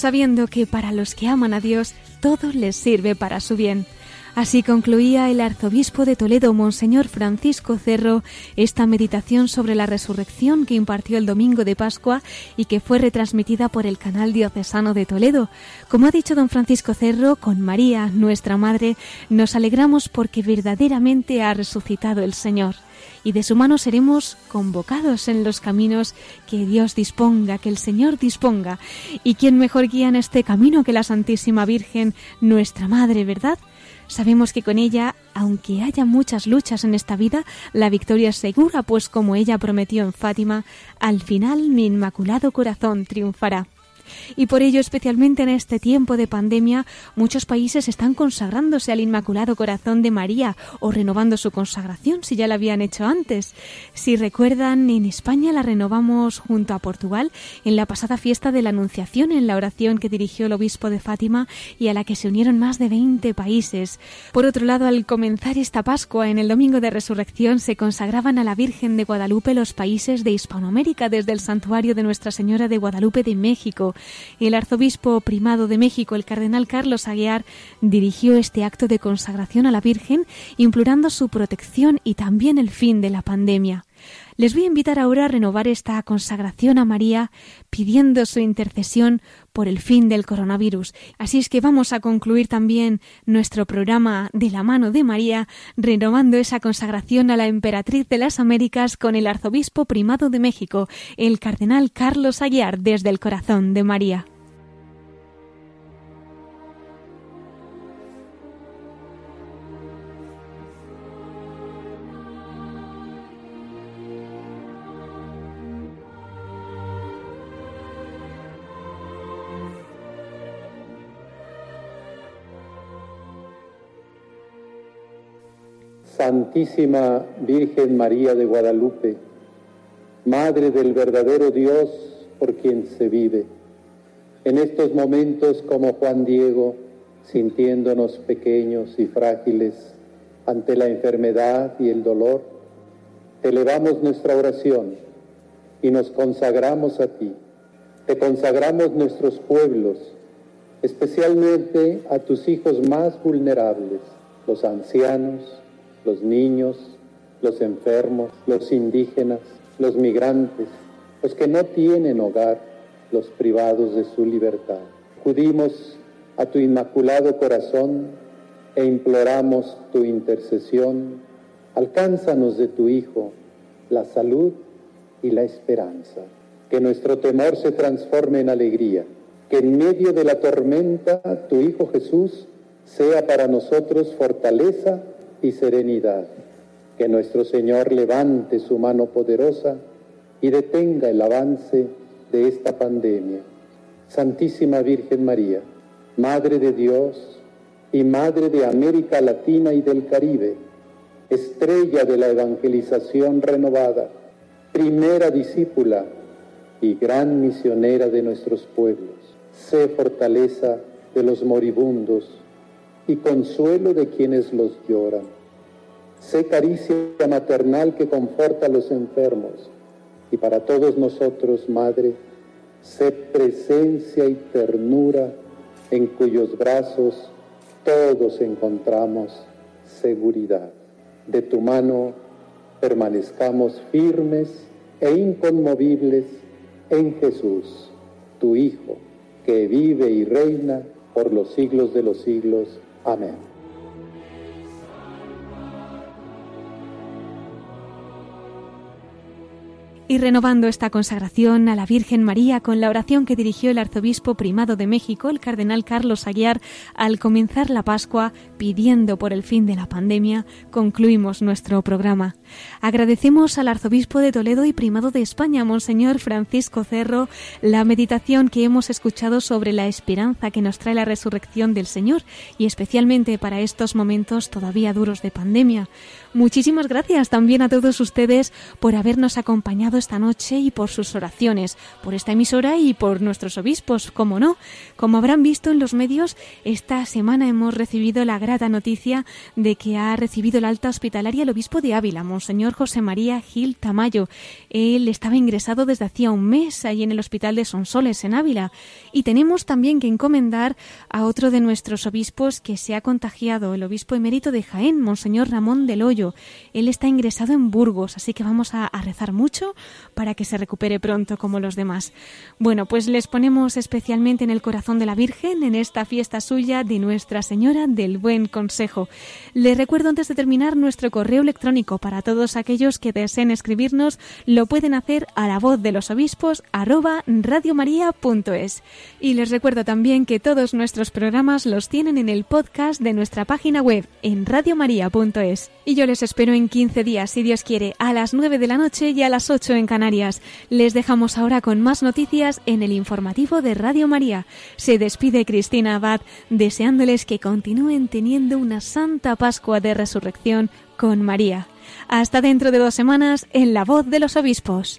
Sabiendo que para los que aman a Dios todo les sirve para su bien. Así concluía el arzobispo de Toledo, Monseñor Francisco Cerro, esta meditación sobre la resurrección que impartió el domingo de Pascua y que fue retransmitida por el canal diocesano de Toledo. Como ha dicho don Francisco Cerro, con María, nuestra Madre, nos alegramos porque verdaderamente ha resucitado el Señor y de su mano seremos convocados en los caminos que Dios disponga, que el Señor disponga. ¿Y quién mejor guía en este camino que la Santísima Virgen, nuestra Madre, verdad? Sabemos que con ella, aunque haya muchas luchas en esta vida, la victoria es segura, pues como ella prometió en Fátima, al final mi inmaculado corazón triunfará. Y por ello, especialmente en este tiempo de pandemia, muchos países están consagrándose al Inmaculado Corazón de María o renovando su consagración si ya la habían hecho antes. Si recuerdan, en España la renovamos junto a Portugal en la pasada fiesta de la Anunciación en la oración que dirigió el obispo de Fátima y a la que se unieron más de 20 países. Por otro lado, al comenzar esta Pascua en el domingo de resurrección se consagraban a la Virgen de Guadalupe los países de Hispanoamérica desde el santuario de Nuestra Señora de Guadalupe de México, el arzobispo primado de México, el cardenal Carlos Aguiar, dirigió este acto de consagración a la Virgen, implorando su protección y también el fin de la pandemia. Les voy a invitar ahora a renovar esta consagración a María pidiendo su intercesión por el fin del coronavirus. Así es que vamos a concluir también nuestro programa de la mano de María, renovando esa consagración a la emperatriz de las Américas con el arzobispo primado de México, el cardenal Carlos Aguiar, desde el corazón de María. Santísima Virgen María de Guadalupe, Madre del verdadero Dios por quien se vive. En estos momentos como Juan Diego, sintiéndonos pequeños y frágiles ante la enfermedad y el dolor, te elevamos nuestra oración y nos consagramos a ti. Te consagramos nuestros pueblos, especialmente a tus hijos más vulnerables, los ancianos, los niños, los enfermos, los indígenas, los migrantes, los que no tienen hogar, los privados de su libertad. Acudimos a tu inmaculado corazón e imploramos tu intercesión. Alcánzanos de tu Hijo la salud y la esperanza. Que nuestro temor se transforme en alegría. Que en medio de la tormenta tu Hijo Jesús sea para nosotros fortaleza y serenidad. Que nuestro Señor levante su mano poderosa y detenga el avance de esta pandemia. Santísima Virgen María, Madre de Dios y Madre de América Latina y del Caribe, estrella de la evangelización renovada, primera discípula y gran misionera de nuestros pueblos. Sé fortaleza de los moribundos y consuelo de quienes los lloran. Sé caricia maternal que conforta a los enfermos y para todos nosotros, Madre, sé presencia y ternura en cuyos brazos todos encontramos seguridad. De tu mano permanezcamos firmes e inconmovibles en Jesús, tu Hijo, que vive y reina por los siglos de los siglos. 아멘. Y renovando esta consagración a la Virgen María con la oración que dirigió el arzobispo primado de México, el cardenal Carlos Aguiar, al comenzar la Pascua pidiendo por el fin de la pandemia, concluimos nuestro programa. Agradecemos al arzobispo de Toledo y primado de España, Monseñor Francisco Cerro, la meditación que hemos escuchado sobre la esperanza que nos trae la resurrección del Señor y especialmente para estos momentos todavía duros de pandemia. Muchísimas gracias también a todos ustedes por habernos acompañado esta noche y por sus oraciones, por esta emisora y por nuestros obispos, como no. Como habrán visto en los medios, esta semana hemos recibido la grata noticia de que ha recibido la alta hospitalaria el obispo de Ávila, Monseñor José María Gil Tamayo. Él estaba ingresado desde hacía un mes allí en el hospital de Sonsoles, en Ávila. Y tenemos también que encomendar a otro de nuestros obispos que se ha contagiado, el obispo emérito de Jaén, Monseñor Ramón del. Él está ingresado en Burgos, así que vamos a, rezar mucho para que se recupere pronto como los demás. Bueno, pues les ponemos especialmente en el corazón de la Virgen en esta fiesta suya de Nuestra Señora del Buen Consejo. Les recuerdo antes de terminar nuestro correo electrónico para todos aquellos que deseen escribirnos, lo pueden hacer a la voz de los obispos arroba radiomaria.es. Y les recuerdo también que todos nuestros programas los tienen en el podcast de nuestra página web en radiomaria.es. Y yo les espero en 15 días, si Dios quiere, a las 9 de la noche y a las 8 en Canarias. Les dejamos ahora con más noticias en el informativo de Radio María. Se despide Cristina Abad deseándoles que continúen teniendo una santa Pascua de Resurrección con María. Hasta dentro de dos semanas en La Voz de los Obispos.